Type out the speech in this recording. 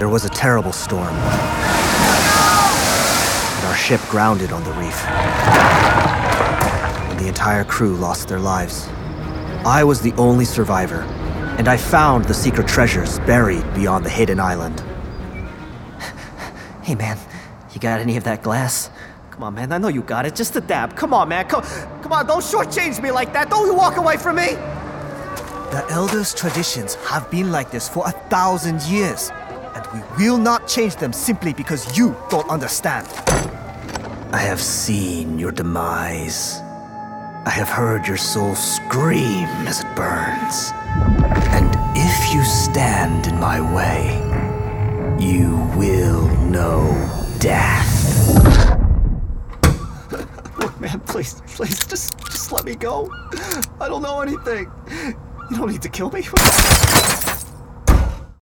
There was a terrible storm. And our ship grounded on the reef. And the entire crew lost their lives. I was the only survivor, and I found the secret treasures buried beyond the hidden island. Hey man, you got any of that glass? Come on, man, I know you got it. Just a dab. Come on, man. Come, come on, don't shortchange me like that. Don't you walk away from me. The elders' traditions have been like this for a thousand years, and we will not change them simply because you don't understand. I have seen your demise. I have heard your soul scream as it burns. And if you stand in my way, you will know death. Look, man, please, please, just, just let me go. I don't know anything. You don't need to kill me.